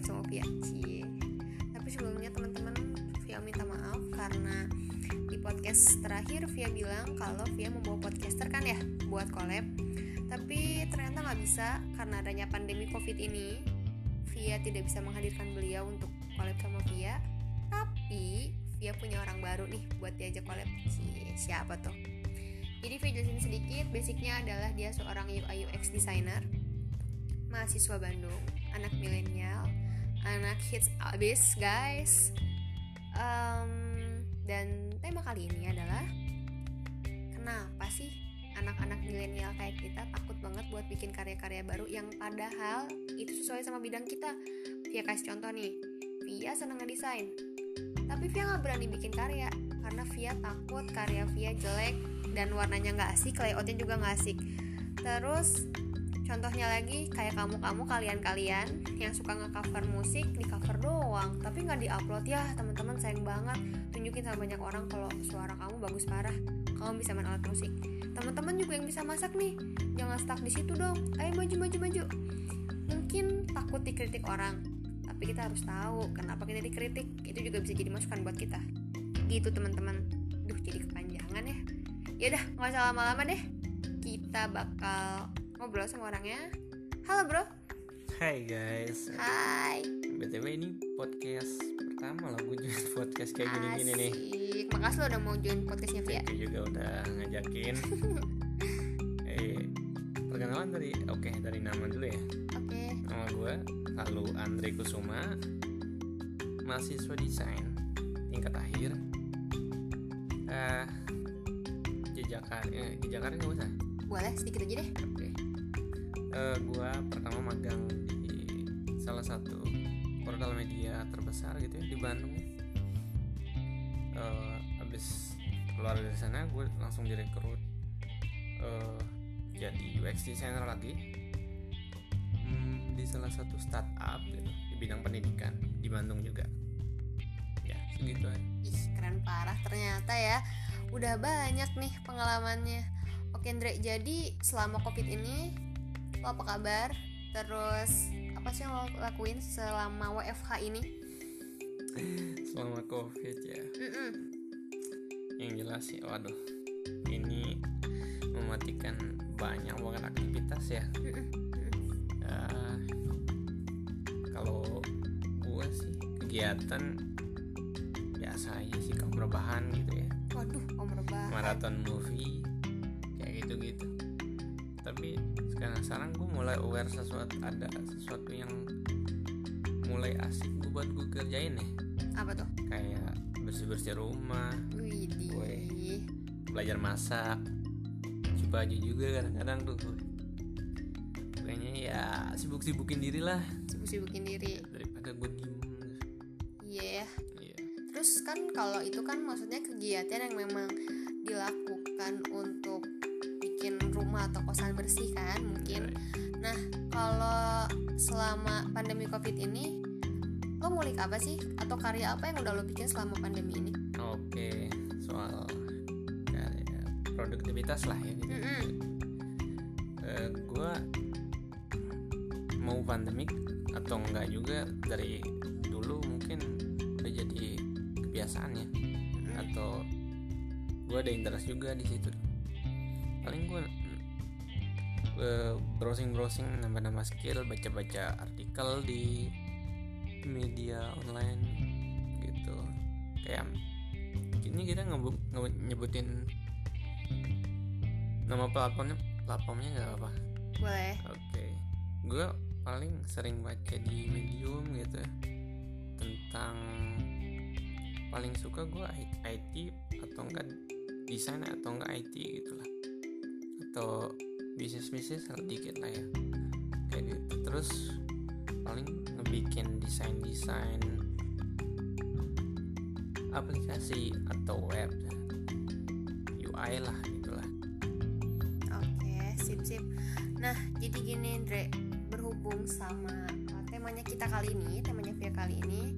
collab sama Via Cie. Tapi sebelumnya teman-teman Via minta maaf karena di podcast terakhir Via bilang kalau Via membawa podcaster kan ya buat collab. Tapi ternyata nggak bisa karena adanya pandemi COVID ini. Via tidak bisa menghadirkan beliau untuk collab sama Via. Tapi Via punya orang baru nih buat diajak collab. Cie, siapa tuh? Jadi Via jelasin sedikit, basicnya adalah dia seorang UI UX designer mahasiswa Bandung, anak milenial, anak hits abis guys. Um, dan tema kali ini adalah kenapa sih anak-anak milenial kayak kita takut banget buat bikin karya-karya baru yang padahal itu sesuai sama bidang kita. Via kasih contoh nih, Via seneng ngedesain, tapi Via nggak berani bikin karya karena Via takut karya Via jelek dan warnanya nggak asik, layoutnya juga nggak asik. Terus Contohnya lagi kayak kamu-kamu kalian-kalian yang suka nge-cover musik di cover doang, tapi nggak di-upload ya teman-teman sayang banget. Tunjukin sama banyak orang kalau suara kamu bagus parah, kamu bisa main alat musik. Teman-teman juga yang bisa masak nih, jangan stuck di situ dong. Ayo maju maju maju. Mungkin takut dikritik orang, tapi kita harus tahu kenapa kita dikritik. Itu juga bisa jadi masukan buat kita. Gitu teman-teman. Duh jadi kepanjangan ya. Yaudah nggak usah lama-lama deh. Kita bakal ngobrol sama orangnya. Halo bro. Hai guys. Hai. BTW ini podcast pertama lah gue join podcast kayak gini-gini nih. Asik. Makasih lo udah mau join podcastnya Via. Itu juga udah ngajakin. eh, perkenalan dari oke dari nama dulu ya. Oke. Nama gue lalu Andre Kusuma, mahasiswa desain tingkat akhir. Eh, jejakan, eh, jejakan nggak usah. Boleh sedikit aja deh. Oke. Eh, gua pertama magang di salah satu portal media terbesar gitu ya di Bandung. Eh, habis keluar dari sana gue langsung direkrut eh, jadi UX designer lagi Hmm, di salah satu startup gitu di bidang pendidikan di Bandung juga. Ya segitu aja. Ih, keren parah ternyata ya. Udah banyak nih pengalamannya. Oke, Andre. Jadi selama Covid ini lo apa kabar? Terus apa sih yang lo lakuin selama WFH ini? Selama covid ya. Mm-mm. yang jelas sih waduh ini mematikan banyak banget aktivitas ya Mm-mm. Eh, kalau gue sih kegiatan biasa aja sih kaum rebahan gitu ya Waduh, om rebahan. maraton movie kayak gitu gitu tapi sekarang sekarang gue mulai aware sesuatu ada sesuatu yang mulai asik gue buat gue kerjain nih Apa tuh? kayak bersih bersih rumah Widih. Belajar masak cuci baju juga kadang-kadang tuh kayaknya ya sibuk-sibukin diri lah Sibuk-sibukin diri. daripada gue diem Iya. Iya. Terus kan kalau itu kan maksudnya kegiatan yang memang rumah atau kosan bersih kan mungkin. Nah, kalau selama pandemi Covid ini lo ngulik apa sih atau karya apa yang udah lo bikin selama pandemi ini? oke soal kayak produktivitas lah ya gitu Mm-mm. gue mau pandemik atau enggak juga dari dulu mungkin udah jadi kebiasaan ya atau gue ada interest juga di situ paling gue browsing browsing nambah nambah skill baca baca artikel di media online gitu. Kayak ini kita ngebu nge- nyebutin nama platformnya platformnya nggak apa Boleh. oke. Gue paling sering baca di medium gitu ya, tentang paling suka gue IT atau enggak desain atau enggak IT gitu lah. Atau bisnis bisnis sedikit lah ya kayak gitu terus paling ngebikin desain desain aplikasi atau web UI lah gitulah Oke, sip sip. Nah, jadi gini Andre, berhubung sama uh, temanya kita kali ini, temanya Via kali ini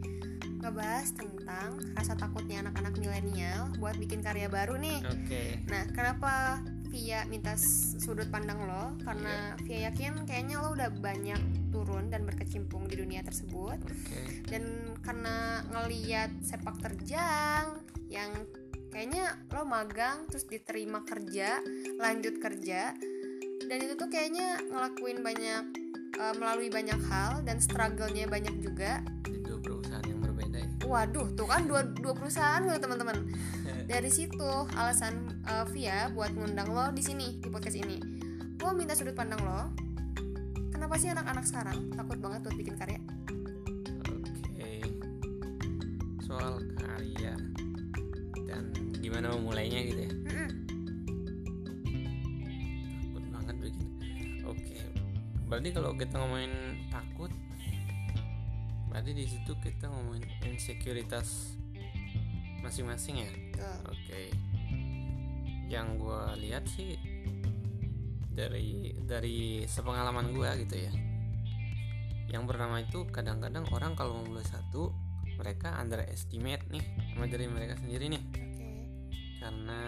ngebahas tentang rasa takutnya anak-anak milenial buat bikin karya baru nih. oke Nah, kenapa Via minta sudut pandang lo karena Via yakin kayaknya lo udah banyak turun dan berkecimpung di dunia tersebut Oke. dan karena ngeliat sepak terjang yang kayaknya lo magang terus diterima kerja lanjut kerja dan itu tuh kayaknya ngelakuin banyak eh, melalui banyak hal dan struggle-nya banyak juga Di dua perusahaan yang berbeda ya. waduh tuh kan dua, dua perusahaan loh teman-teman dari situ alasan eh, Via buat ngundang lo di sini di podcast ini gue minta sudut pandang lo kenapa sih anak-anak sekarang takut banget buat bikin karya Oke. Soal karya dan gimana memulainya gitu ya. Mm-mm. Takut banget bikin. Oke. Berarti kalau kita ngomongin takut berarti di situ kita ngomongin insekuritas masing-masing ya. Oke. Yang gue lihat sih dari dari sepengalaman gue gitu ya. Yang pertama itu kadang-kadang orang kalau mau mulai satu mereka underestimate nih sama diri mereka sendiri nih Oke. karena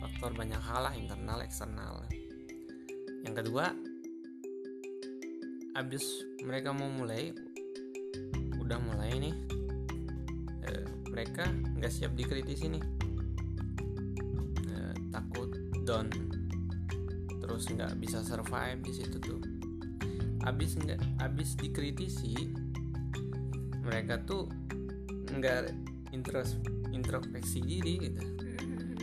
faktor banyak hal lah internal eksternal. Yang kedua, abis mereka mau mulai, udah mulai nih, eh, mereka nggak siap dikritisi nih, Eh, takut down, terus nggak bisa survive di situ tuh. Abis nggak, abis dikritisi, mereka tuh nggak intros introspeksi diri gitu.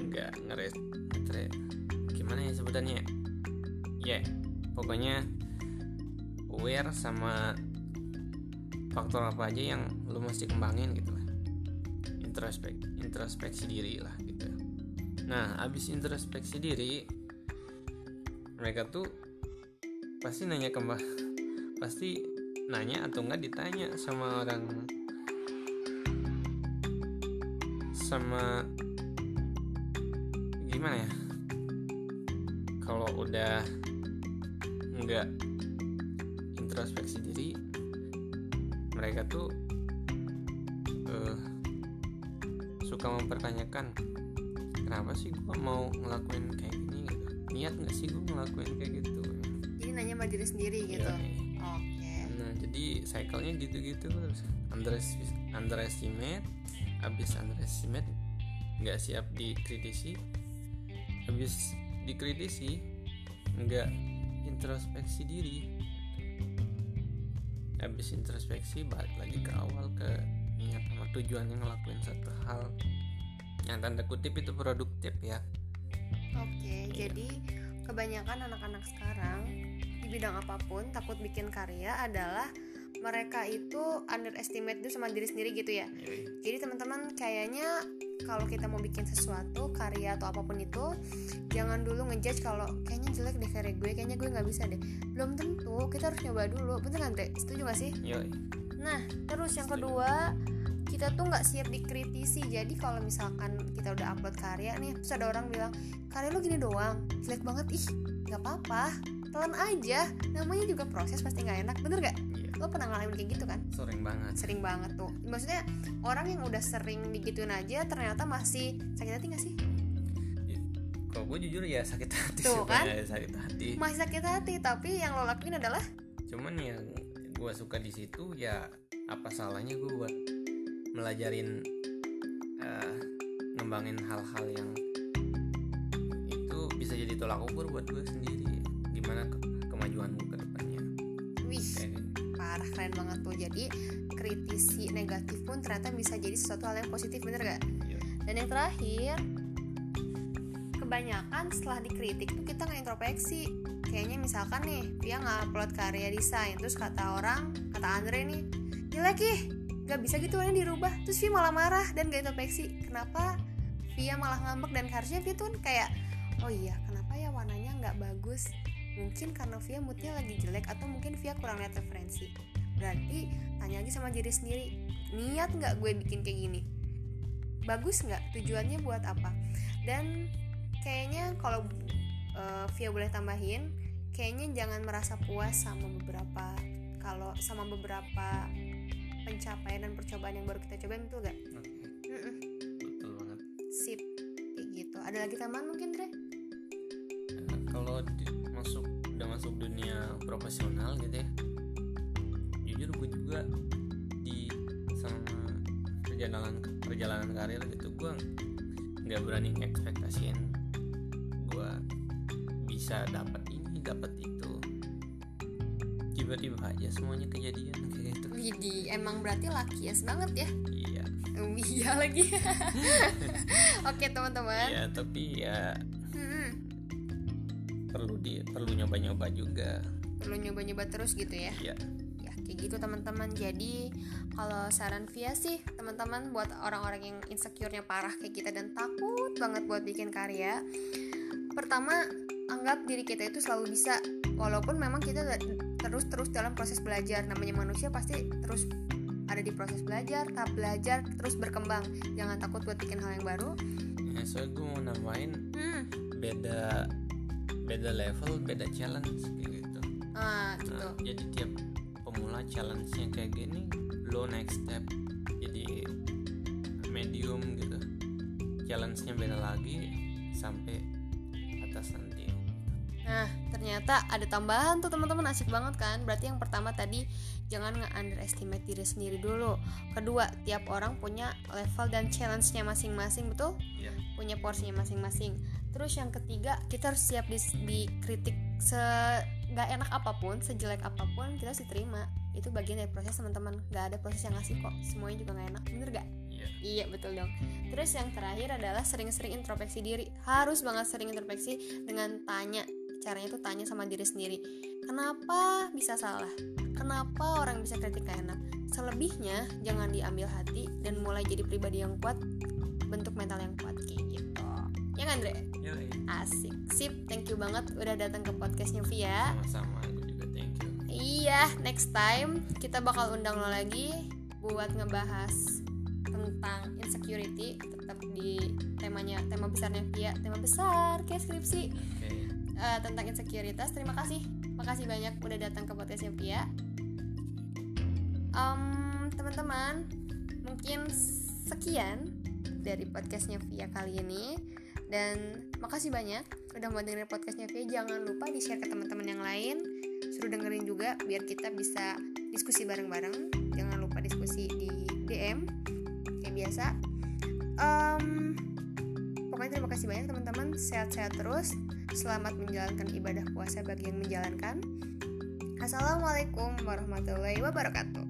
Nggak ngeres ngetre- gimana ya sebutannya? Ya pokoknya aware sama faktor apa aja yang lu mesti kembangin gitu introspek introspeksi diri lah gitu. Nah abis introspeksi diri mereka tuh pasti nanya ke mbak pasti nanya atau enggak ditanya sama orang sama gimana ya? Kalau udah nggak introspeksi diri mereka tuh suka mempertanyakan kenapa sih gua mau ngelakuin kayak gini? Gitu. Niat nggak sih gua ngelakuin kayak gitu? Jadi nanya sama diri sendiri gitu? Iya. oke. Nah jadi cycle-nya gitu-gitu terus. Underestimate, underestimate abis underestimate nggak siap dikritisi. Habis dikritisi nggak introspeksi diri. Habis introspeksi balik lagi ke awal ke niat sama tujuan yang ngelakuin satu hal yang tanda kutip itu produktif ya oke jadi kebanyakan anak-anak sekarang di bidang apa pun takut bikin karya adalah mereka itu underestimate dulu sama diri sendiri gitu ya jadi teman-teman kayaknya kalau kita mau bikin sesuatu karya atau apa pun itu jangan dulu ngejudge kalau kayaknya jelek deh karya gue kayaknya gue nggak bisa deh belum tentu kita harus nyoba dulu bener kan Dre? setuju gak sih Yoi. nah terus yang Setuju. kedua kita tuh nggak siap dikritisi. Jadi kalau misalkan kita udah upload karya nih terus ada orang bilang karya lu gini doang jelek banget. Ih nggak apa-apa telan aja. Namanya juga proses pasti nggak enak bener gak Iya, lo pernah ngalamin kayak gitu kan? Sering banget. Sering banget tuh. Maksudnya orang yang udah sering digituin aja ternyata masih sakit hati gak sih? Kalau gue jujur ya sakit hati Tuh, kan? ya, sakit hati. Masih sakit hati tapi yang lo lakuin adalah? Cuman yang gue suka di situ ya apa salahnya gue buat melajarin eh, ngembangin hal-hal yang itu bisa jadi tolak ukur buat gue sendiri. Gimana ke kemajuan gue ke depannya. Wih kayak parah keren banget tuh. Jadi kritisi negatif pun ternyata bisa jadi sesuatu hal yang positif bener gak Iya. dan yang terakhir kebanyakan setelah dikritik tuh kita nggak introspeksi. Kayaknya misalkan nih dia nggak upload karya desain terus kata orang kata Andre nih jelek ih nggak bisa gitu warnanya dirubah. Terus Via malah marah dan gak introspeksi. Kenapa Via malah ngambek? Dan harusnya Via tuh kayak oh iya kenapa ya warnanya nggak bagus? Mungkin karena Via moodnya lagi jelek atau mungkin Via kurang lihat referensi. Berarti tanya lagi sama diri sendiri niat nggak gue bikin kayak gini? Bagus nggak? Tujuannya buat apa? Dan kayaknya kalau uh, Via boleh tambahin kayaknya jangan merasa puas sama beberapa kalau sama beberapa pencapaian dan percobaan yang baru kita cobain betul gak? Oke, Mm-mm, betul banget. Sip. Kayak gitu. Ada lagi tambahan mungkin Dre? kalau masuk udah masuk dunia profesional gitu ya jujur gue juga di sama perjalanan perjalanan karir gitu gue nggak berani ekspektasiin gue bisa dapat ini dapat itu aja semuanya kejadian kayak gitu. Jadi emang berarti lakias banget ya. Iya. Oh, iya lagi. Oke teman-teman. Iya tapi ya Hmm, perlu di perlu nyoba-nyoba juga. Perlu nyoba-nyoba terus gitu ya? Iya. Ya kayak gitu teman-teman. Jadi kalau saran Via sih teman-teman buat orang-orang yang insecure-nya parah kayak kita dan takut banget buat bikin karya pertama anggap diri kita itu selalu bisa. Walaupun memang kita terus-terus dalam proses belajar. Namanya manusia pasti terus ada di proses belajar tahap belajar terus berkembang. Jangan takut buat bikin hal yang baru. Ya soalnya gue mau nambahin. Hmm. Beda beda level beda challenge kayak gitu. Ah gitu. Nah, jadi tiap pemula challenge-nya kayak gini lo next step. Jadi medium gitu. Challenge-nya beda lagi sampai atas nanti. Nah, ternyata ada tambahan tuh teman-teman asik banget kan? Berarti yang pertama tadi jangan nge-underestimate diri sendiri dulu. Kedua, tiap orang punya level dan challenge-nya masing-masing, betul? Iya. Punya porsinya masing-masing. Terus yang ketiga, kita harus siap di, dikritik se nggak enak apa pun, sejelek apa pun, kita harus diterima. Itu bagian dari proses teman-teman. Gak ada proses yang ngasih kok. Semuanya juga nggak enak, bener gak? iya Iya betul dong. Terus yang terakhir adalah sering-sering introspeksi diri. Harus banget sering introspeksi dengan tanya. Caranya tuh tanya sama diri sendiri. Kenapa bisa salah? Kenapa orang bisa kritik gak enak? Selebihnya jangan diambil hati dan mulai jadi pribadi yang kuat, bentuk mental yang kuat kayak gitu. Ya kan, Andre? Yoi. Asik. Sip, thank you banget udah datang ke podcastnya Via. sama-sama juga thank you Iya, next time kita bakal undang lo lagi buat ngebahas tentang insecurity tetap di temanya tema besarnya Via tema besar kayak skripsi oke eh, tentang insekuritas. Terima kasih. Makasih banyak udah datang ke podcastnya Via Em, teman-teman mungkin sekian dari podcastnya Via kali ini. Dan makasih banyak udah mau dengerin podcastnya Via jangan lupa di share ke teman-teman yang lain. Suruh dengerin juga biar kita bisa diskusi bareng-bareng. Jangan lupa diskusi di DM kayak biasa. Em, Pokoknya terima kasih banyak teman-teman. Sehat-sehat terus. Selamat menjalankan ibadah puasa bagi yang menjalankan. Assalamualaikum warahmatullahi wabarakatuh.